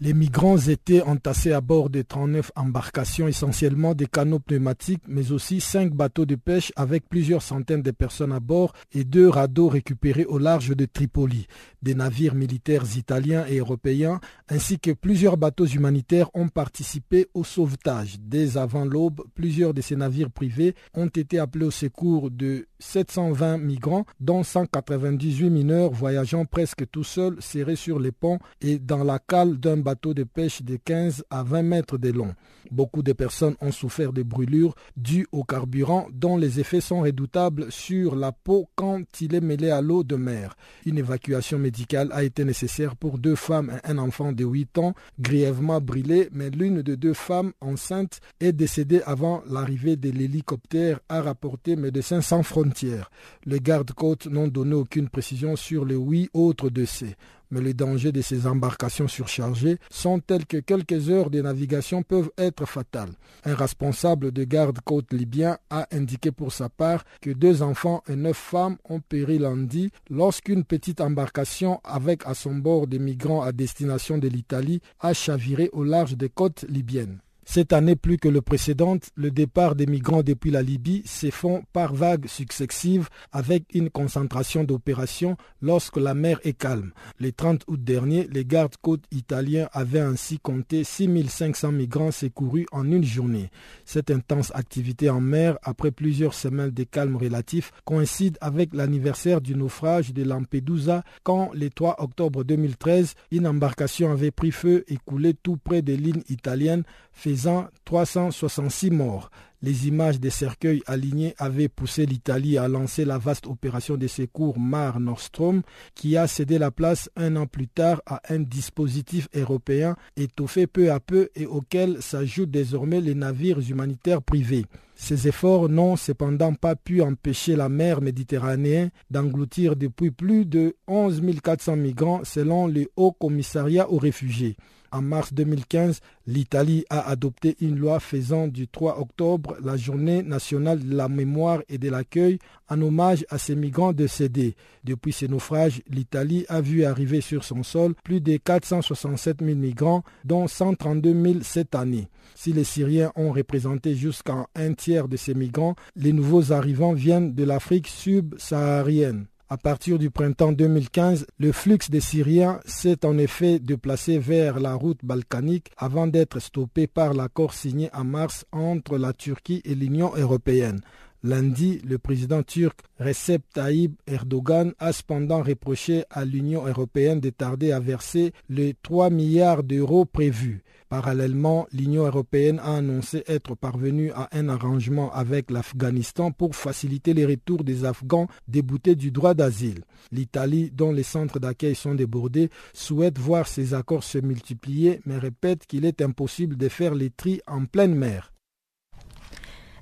Les migrants étaient entassés à bord de 39 embarcations, essentiellement des canaux pneumatiques, mais aussi cinq bateaux de pêche avec plusieurs centaines de personnes à bord et deux radeaux récupérés au large de Tripoli. Des navires militaires italiens et européens, ainsi que plusieurs bateaux humanitaires ont participé au sauvetage. Dès avant l'aube, plusieurs de ces navires privés ont été appelés au secours de 720 migrants, dont 198 mineurs voyageant presque tout seuls, serrés sur les ponts et dans la cale d'un bateau de pêche de 15 à 20 mètres de long. Beaucoup de personnes ont souffert de brûlures dues au carburant dont les effets sont redoutables sur la peau quand il est mêlé à l'eau de mer. Une évacuation médicale a été nécessaire pour deux femmes et un enfant de 8 ans grièvement brûlés, mais l'une de deux femmes enceintes est décédée avant l'arrivée de l'hélicoptère, a rapporté Médecins sans frontières. Les gardes-côtes n'ont donné aucune précision sur les huit autres décès mais les dangers de ces embarcations surchargées sont tels que quelques heures de navigation peuvent être fatales. Un responsable de garde-côte libyen a indiqué pour sa part que deux enfants et neuf femmes ont péri lundi lorsqu'une petite embarcation avec à son bord des migrants à destination de l'Italie a chaviré au large des côtes libyennes. Cette année, plus que le précédent, le départ des migrants depuis la Libye se font par vagues successives avec une concentration d'opérations lorsque la mer est calme. Le 30 août dernier, les gardes-côtes italiens avaient ainsi compté 6500 migrants secourus en une journée. Cette intense activité en mer, après plusieurs semaines de calme relatif, coïncide avec l'anniversaire du naufrage de Lampedusa quand, le 3 octobre 2013, une embarcation avait pris feu et coulé tout près des lignes italiennes faisant 366 morts. Les images des cercueils alignés avaient poussé l'Italie à lancer la vaste opération de secours Mar Nostrum qui a cédé la place un an plus tard à un dispositif européen étoffé peu à peu et auquel s'ajoutent désormais les navires humanitaires privés. Ces efforts n'ont cependant pas pu empêcher la mer Méditerranée d'engloutir depuis plus de 11 400 migrants selon le Haut Commissariat aux réfugiés. En mars 2015, l'Italie a adopté une loi faisant du 3 octobre la journée nationale de la mémoire et de l'accueil en hommage à ces migrants décédés. Depuis ces naufrages, l'Italie a vu arriver sur son sol plus de 467 000 migrants, dont 132 000 cette année. Si les Syriens ont représenté jusqu'à un tiers de ces migrants, les nouveaux arrivants viennent de l'Afrique subsaharienne. À partir du printemps 2015, le flux des Syriens s'est en effet déplacé vers la route balkanique avant d'être stoppé par l'accord signé en mars entre la Turquie et l'Union européenne. Lundi, le président turc Recep Tayyip Erdogan a cependant reproché à l'Union européenne de tarder à verser les 3 milliards d'euros prévus. Parallèlement, l'Union européenne a annoncé être parvenue à un arrangement avec l'Afghanistan pour faciliter les retours des Afghans déboutés du droit d'asile. L'Italie, dont les centres d'accueil sont débordés, souhaite voir ces accords se multiplier, mais répète qu'il est impossible de faire les tris en pleine mer.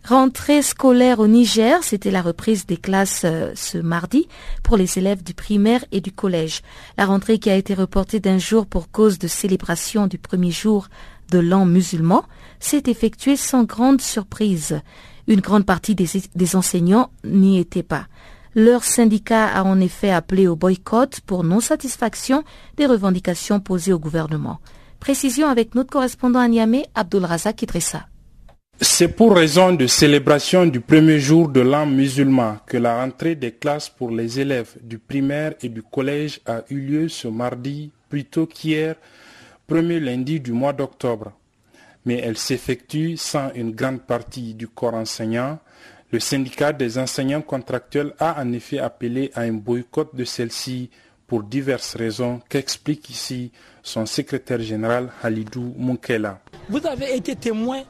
Rentrée scolaire au Niger, c'était la reprise des classes euh, ce mardi pour les élèves du primaire et du collège. La rentrée qui a été reportée d'un jour pour cause de célébration du premier jour de l'an musulman s'est effectuée sans grande surprise. Une grande partie des, enseignants n'y étaient pas. Leur syndicat a en effet appelé au boycott pour non-satisfaction des revendications posées au gouvernement. Précision avec notre correspondant à Niamey, Abdul Razak. C'est pour raison de célébration du premier jour de l'an musulman que la rentrée des classes pour les élèves du primaire et du collège a eu lieu ce mardi plutôt qu'hier, premier lundi du mois d'octobre. Mais elle s'effectue sans une grande partie du corps enseignant. Le syndicat des enseignants contractuels a en effet appelé à un boycott de celle-ci pour diverses raisons qu'explique ici son secrétaire général Halidou Munkela. Vous avez été témoin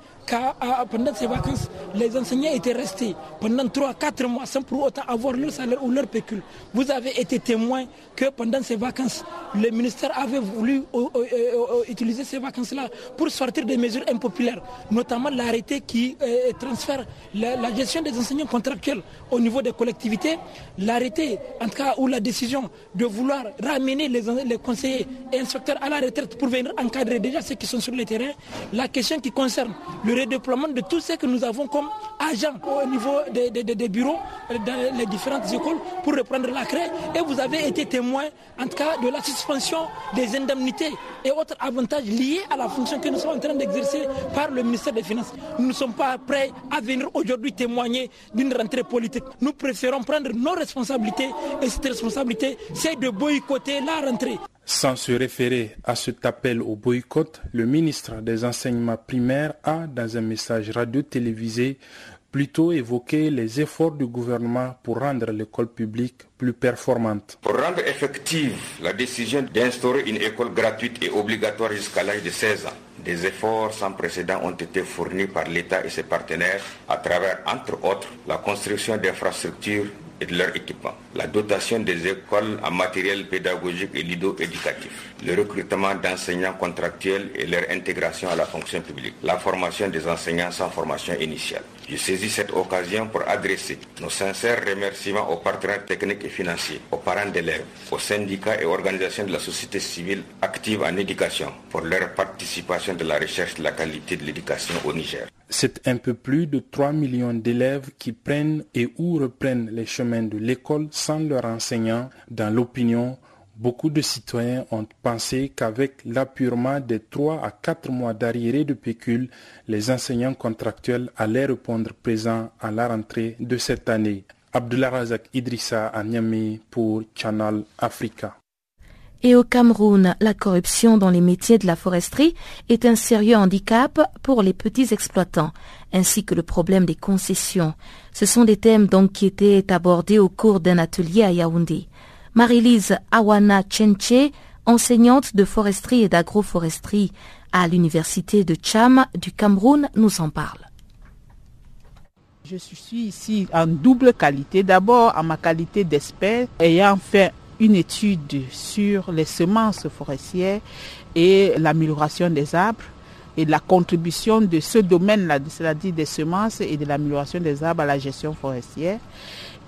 pendant ces vacances, les enseignants étaient restés pendant 3-4 mois sans pour autant avoir leur salaire ou leur pécule. Vous avez été témoin que pendant ces vacances, le ministère avait voulu euh, euh, euh, utiliser ces vacances-là pour sortir des mesures impopulaires, notamment l'arrêté qui transfère la, gestion des enseignants contractuels au niveau des collectivités, l'arrêté, en tout cas, ou la décision de vouloir ramener les, conseillers et inspecteurs à la retraite pour venir encadrer déjà ceux qui sont sur le terrain, la question qui concerne le le redéploiement de tout ce que nous avons comme agents au niveau des, bureaux dans les différentes écoles pour reprendre la craie. Et vous avez été témoin, en tout cas, de la suspension des indemnités et autres avantages liés à la fonction que nous sommes en train d'exercer par le ministère des Finances. Nous ne sommes pas prêts à venir aujourd'hui témoigner d'une rentrée politique. Nous préférons prendre nos responsabilités et cette responsabilité, c'est de boycotter la rentrée. Sans se référer à cet appel au boycott, le ministre des Enseignements primaires a, dans un message radio-télévisé, plutôt évoqué les efforts du gouvernement pour rendre l'école publique plus performante. Pour rendre effective la décision d'instaurer une école gratuite et obligatoire jusqu'à l'âge de 16 ans, des efforts sans précédent ont été fournis par l'État et ses partenaires à travers, entre autres, la construction d'infrastructures et de leur équipement, la dotation des écoles en matériel pédagogique et lido-éducatif, le recrutement d'enseignants contractuels et leur intégration à la fonction publique, la formation des enseignants sans formation initiale. Je saisis cette occasion pour adresser nos sincères remerciements aux partenaires techniques et financiers, aux parents d'élèves, aux syndicats et organisations de la société civile active en éducation pour leur participation de la recherche de la qualité de l'éducation au Niger. C'est un peu plus de 3 millions d'élèves qui prennent et ou reprennent les chemins de l'école sans leur enseignant. Dans l'opinion, beaucoup de citoyens ont pensé qu'avec l'appurement des 3 à 4 mois d'arriéré de pécule, les enseignants contractuels allaient répondre présents à la rentrée de cette année. Abdullah Razak Idrissa à Niamey pour Channel Africa. Et au Cameroun, la corruption dans les métiers de la foresterie est un sérieux handicap pour les petits exploitants, ainsi que le problème des concessions. Ce sont des thèmes qui étaient abordés au cours d'un atelier à Yaoundé. Marie-Lise Awana Chenche, enseignante de foresterie et d'agroforesterie à l'université de Cham du Cameroun, nous en parle. Je suis ici en double qualité. D'abord en ma qualité d'expert ayant fait une étude sur les semences forestières et l'amélioration des arbres et la contribution de ce domaine-là, c'est-à-dire des semences et de l'amélioration des arbres à la gestion forestière.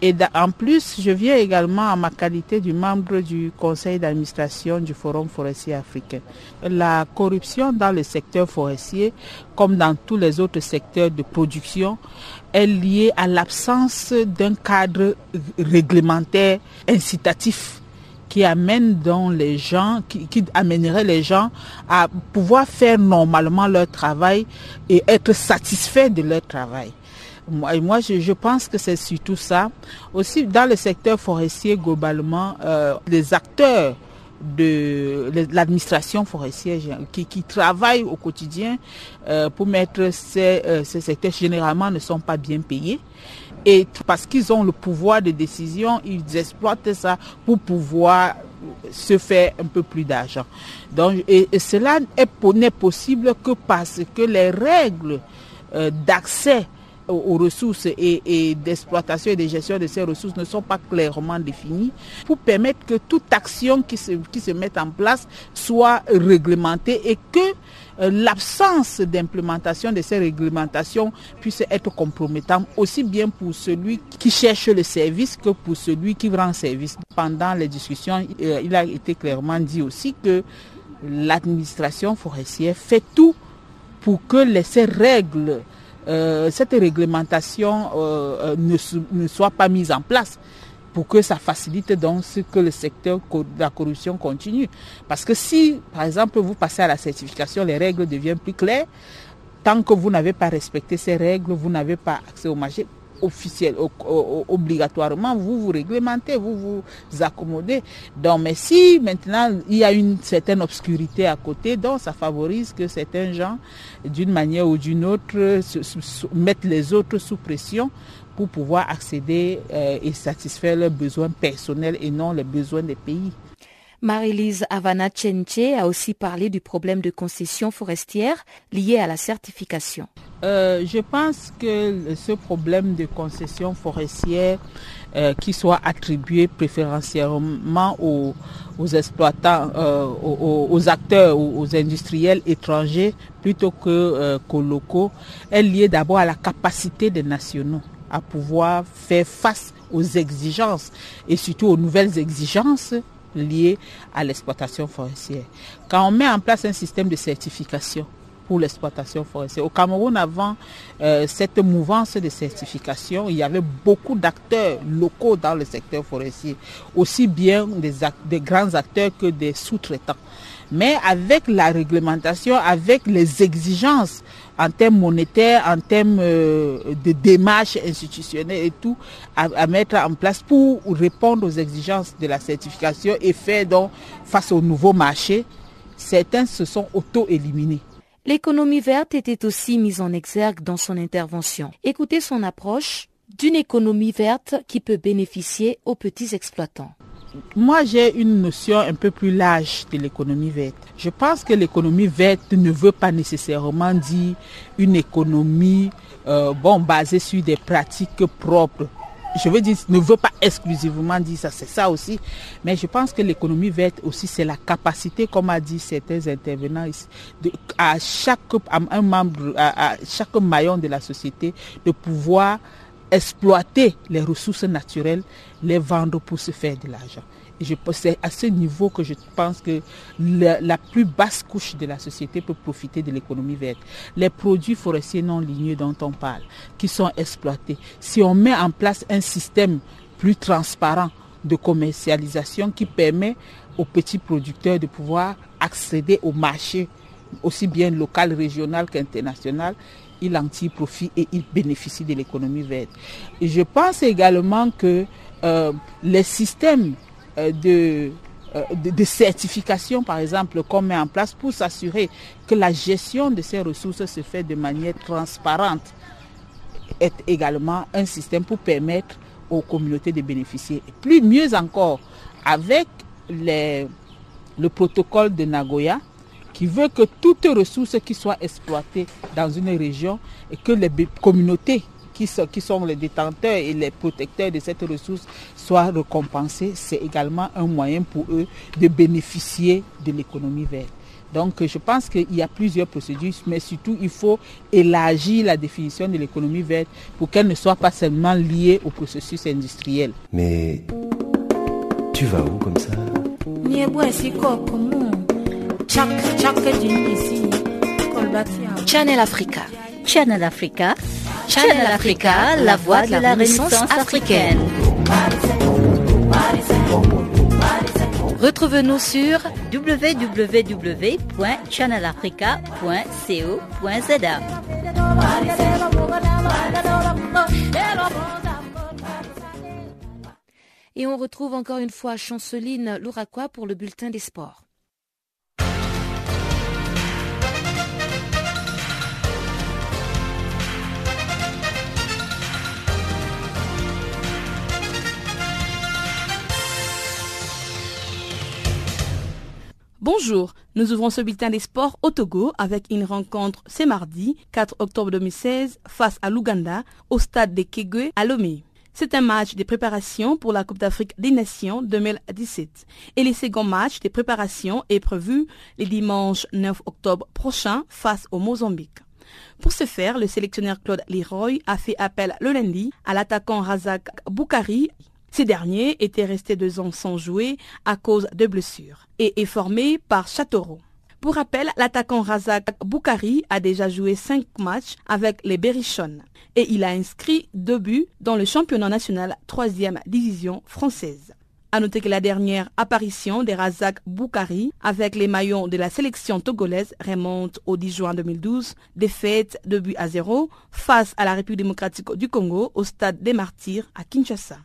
Et en plus, je viens également à ma qualité du membre du conseil d'administration du Forum forestier africain. La corruption dans le secteur forestier, comme dans tous les autres secteurs de production, est liée à l'absence d'un cadre réglementaire incitatif qui amène dans les gens, qui, amènerait les gens à pouvoir faire normalement leur travail et être satisfaits de leur travail. Moi, je, pense que c'est surtout ça. Aussi, dans le secteur forestier, globalement, euh, les acteurs de l'administration forestière qui, qui travaillent au quotidien euh, pour mettre euh, ces secteurs généralement ne sont pas bien payés. Et parce qu'ils ont le pouvoir de décision, ils exploitent ça pour pouvoir se faire un peu plus d'argent. Donc, et, cela n'est possible que parce que les règles euh, d'accès aux, ressources et, d'exploitation et de gestion de ces ressources ne sont pas clairement définies pour permettre que toute action qui se, qui se mette en place soit réglementée et que l'absence d'implémentation de ces réglementations puisse être compromettante aussi bien pour celui qui cherche le service que pour celui qui rend service. Pendant les discussions, euh, il a été clairement dit aussi que l'administration forestière fait tout pour que ces règles, euh, cette réglementation ne, ne soit pas mise en place pour que ça facilite donc ce que le secteur de la corruption continue. Parce que si, par exemple, vous passez à la certification, les règles deviennent plus claires, tant que vous n'avez pas respecté ces règles, vous n'avez pas accès au marché officiel, obligatoirement, vous vous réglementez, vous vous accommodez. Donc, mais si maintenant il y a une certaine obscurité à côté, donc ça favorise que certains gens, d'une manière ou d'une autre, mettent les autres sous pression pour pouvoir accéder euh, et satisfaire leurs besoins personnels et non les besoins des pays. Marie-Lise Havana Chenche a aussi parlé du problème de concession forestière lié à la certification. Euh, je pense que ce problème de concession forestière euh, qui soit attribué préférentiellement aux, exploitants, euh, aux, acteurs aux industriels étrangers plutôt que qu'aux locaux est lié d'abord à la capacité des nationaux à pouvoir faire face aux exigences et surtout aux nouvelles exigences liées à l'exploitation forestière. Quand on met en place un système de certification pour l'exploitation forestière, au Cameroun avant euh, cette mouvance de certification, il y avait beaucoup d'acteurs locaux dans le secteur forestier, aussi bien des, des grands acteurs que des sous-traitants. Mais avec la réglementation, avec les exigences en termes monétaires, en termes euh, de démarches institutionnelles et tout, à, mettre en place pour répondre aux exigences de la certification et faire donc face au nouveau marché, certains se sont auto-éliminés. L'économie verte était aussi mise en exergue dans son intervention. Écoutez son approche d'une économie verte qui peut bénéficier aux petits exploitants moi, j'ai une notion un peu plus large de l'économie verte. Je pense que l'économie verte ne veut pas nécessairement dire une économie euh, bon, basée sur des pratiques propres. Je veux dire, ne veut pas exclusivement dire ça, c'est ça aussi. Mais je pense que l'économie verte aussi, c'est la capacité, comme a dit certains intervenants, de, à chaque un membre, à chaque maillon de la société, de pouvoir exploiter les ressources naturelles, les vendre pour se faire de l'argent. C'est à ce niveau que je pense que la, plus basse couche de la société peut profiter de l'économie verte. Les produits forestiers non ligneux dont on parle, qui sont exploités. Si on met en place un système plus transparent de commercialisation qui permet aux petits producteurs de pouvoir accéder au marché aussi bien local, régional qu'international, il en tire profit et il bénéficie de l'économie verte. Je pense également que euh, les systèmes euh, de, euh, de, de, certification, par exemple, qu'on met en place pour s'assurer que la gestion de ces ressources se fait de manière transparente, est également un système pour permettre aux communautés de bénéficier. Et plus mieux encore, avec le protocole de Nagoya, qui veut que toutes ressources qui soient exploitées dans une région et que les communautés qui sont, qui sont les détenteurs et les protecteurs de cette ressource soient récompensées, c'est également un moyen pour eux de bénéficier de l'économie verte. Donc je pense qu'il y a plusieurs procédures, mais surtout il faut élargir la définition de l'économie verte pour qu'elle ne soit pas seulement liée au processus industriel. Mais tu vas où comme ça? Channel Africa. Channel Africa. Channel Africa, la voix de la Renaissance africaine. Retrouve-nous sur www.channelafrica.co.za. Et on retrouve encore une fois Chanceline Louraquois pour le bulletin des sports. Bonjour, nous ouvrons ce bulletin des sports au Togo avec une rencontre ce mardi 4 octobre 2016 face à l'Ouganda au stade de Kegwe à Lomé. C'est un match de préparation pour la Coupe d'Afrique des Nations 2017 et le second match de préparation est prévu le dimanche 9 octobre prochain face au Mozambique. Pour ce faire, le sélectionneur Claude Leroy a fait appel le lundi à l'attaquant Razak Boukari ces derniers étaient restés deux ans sans jouer à cause de blessures et est formé par Châteauroux. Pour rappel, l'attaquant Razak Boukari a déjà joué cinq matchs avec les Berrichons et il a inscrit deux buts dans le championnat national troisième division française. À noter que la dernière apparition des Razak Boukari avec les maillons de la sélection togolaise remonte au 10 juin 2012, défaite de but à zéro face à la République démocratique du Congo au stade des Martyrs à Kinshasa.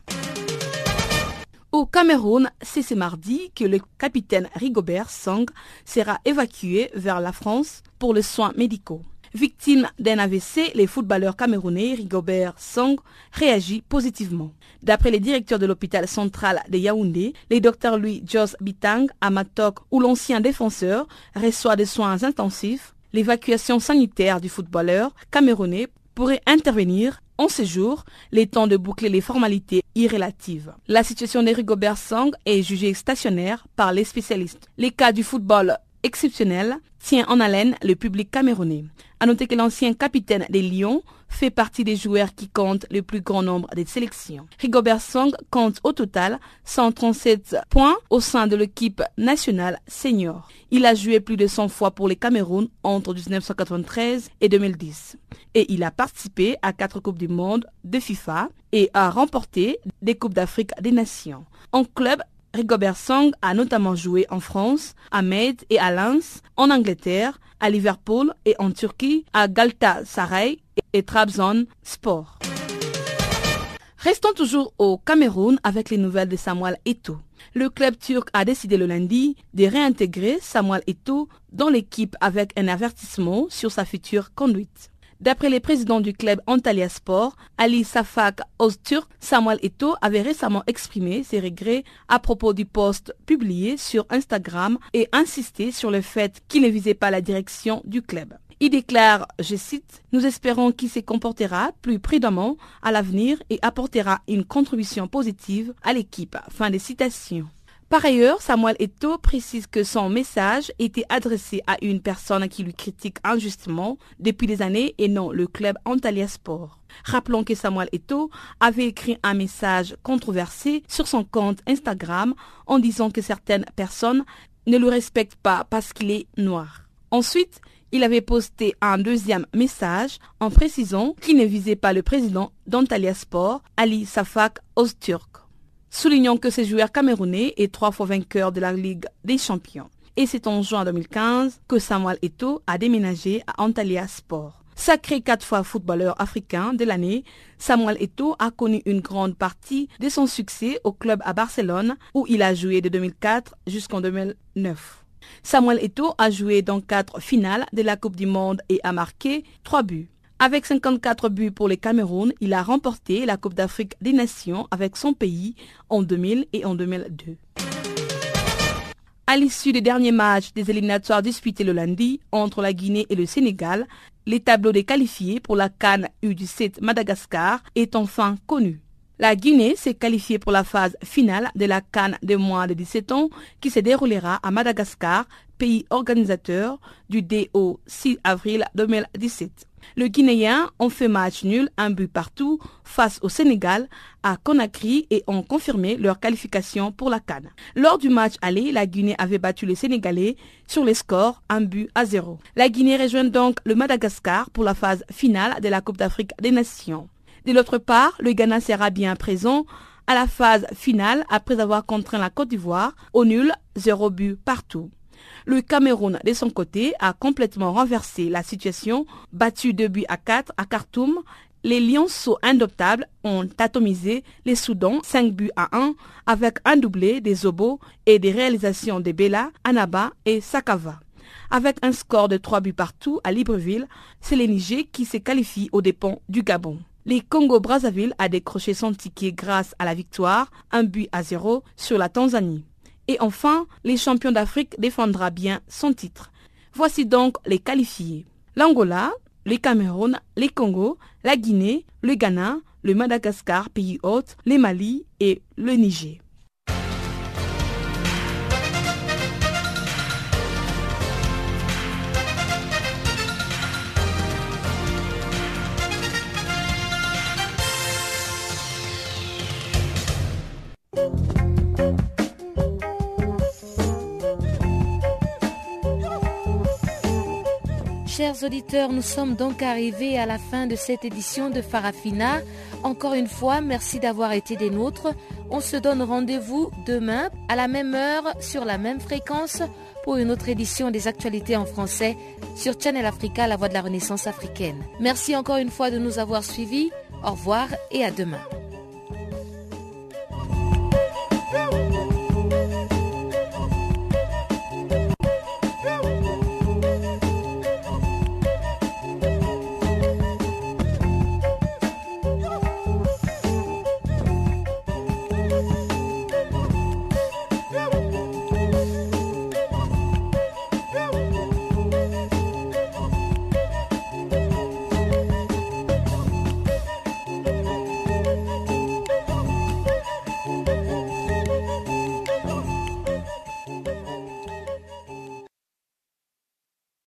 Au Cameroun, c'est ce mardi que le capitaine Rigobert Song sera évacué vers la France pour les soins médicaux. Victime d'un AVC, les footballeurs camerounais Rigobert Song réagit positivement. D'après les directeurs de l'hôpital central de Yaoundé, les docteurs Louis Jos Bitang à Matok, où l'ancien défenseur reçoit des soins intensifs, l'évacuation sanitaire du footballeur camerounais pourrait intervenir en ce jour, les temps de boucler les formalités irrélatives. La situation de Rigobert Song est jugée stationnaire par les spécialistes. Les cas du football exceptionnel tient en haleine le public camerounais. À noter que l'ancien capitaine des Lions fait partie des joueurs qui comptent le plus grand nombre des sélections. Rigobert Song compte au total 137 points au sein de l'équipe nationale senior. Il a joué plus de 100 fois pour les Cameroun entre 1993 et 2010. Et il a participé à quatre Coupes du Monde de FIFA et a remporté des Coupes d'Afrique des Nations. En club, Rigobert Song a notamment joué en France, à Metz et à Lens, en Angleterre, à Liverpool et en Turquie, à Galatasaray et Trabzon Sport. Restons toujours au Cameroun avec les nouvelles de Samuel Eto'o. Le club turc a décidé le lundi de réintégrer Samuel Eto'o dans l'équipe avec un avertissement sur sa future conduite. D'après les présidents du club Antalya Sport, Ali Safak Ozturk, Samuel Eto'o avait récemment exprimé ses regrets à propos du post publié sur Instagram et insisté sur le fait qu'il ne visait pas la direction du club. Il déclare, je cite, Nous espérons qu'il se comportera plus prudemment à l'avenir et apportera une contribution positive à l'équipe. Fin de citation. Par ailleurs, Samuel Eto'o précise que son message était adressé à une personne qui lui critique injustement depuis des années et non le club Antalya Sport. Rappelons que Samuel Eto'o avait écrit un message controversé sur son compte Instagram en disant que certaines personnes ne le respectent pas parce qu'il est noir. Ensuite, il avait posté un deuxième message en précisant qu'il ne visait pas le président d'Antalya Sport, Ali Safak Ozturk. Soulignons que ce joueur camerounais est trois fois vainqueur de la Ligue des Champions. Et c'est en juin 2015 que Samuel Eto'o a déménagé à Antalya Sport. Sacré quatre fois footballeur africain de l'année, Samuel Eto'o a connu une grande partie de son succès au club à Barcelone où il a joué de 2004 jusqu'en 2009. Samuel Eto'o a joué dans quatre finales de la Coupe du Monde et a marqué trois buts. Avec 54 buts pour les Cameroun, il a remporté la Coupe d'Afrique des Nations avec son pays en 2000 et en 2002. À l'issue des derniers matchs des éliminatoires disputés le lundi entre la Guinée et le Sénégal, les tableaux des qualifiés pour la Cannes U17 Madagascar est enfin connu. La Guinée s'est qualifiée pour la phase finale de la Cannes de moins de 17 ans qui se déroulera à Madagascar, pays organisateur du DO 6 avril 2017. Le Guinéen ont fait match nul, un but partout, face au Sénégal, à Conakry et ont confirmé leur qualification pour la Cannes. Lors du match aller, la Guinée avait battu les Sénégalais sur les scores un but à zéro. La Guinée rejoint donc le Madagascar pour la phase finale de la Coupe d'Afrique des Nations. De l'autre part, le Ghana sera bien présent à la phase finale après avoir contraint la Côte d'Ivoire au nul, zéro but partout. Le Cameroun, de son côté, a complètement renversé la situation, battu 2 buts à 4 à Khartoum. Les Lionceaux indoptables ont atomisé les Soudans 5 buts à 1 avec un doublé des Obos et des réalisations de Bella, Anaba et Sakava. Avec un score de 3 buts partout à Libreville, c'est les Niger qui se qualifient aux dépens du Gabon. Les Congo-Brazzaville a décroché son ticket grâce à la victoire, un but à 0 sur la Tanzanie. Et enfin, les champions d'Afrique défendra bien son titre. Voici donc les qualifiés. L'Angola, le Cameroun, les Congo, la Guinée, le Ghana, le Madagascar, pays hôte, le Mali et le Niger. Chers auditeurs, nous sommes donc arrivés à la fin de cette édition de Farafina. Encore une fois, merci d'avoir été des nôtres. On se donne rendez-vous demain à la même heure sur la même fréquence pour une autre édition des actualités en français sur Channel Africa, la voix de la Renaissance africaine. Merci encore une fois de nous avoir suivis. Au revoir et à demain.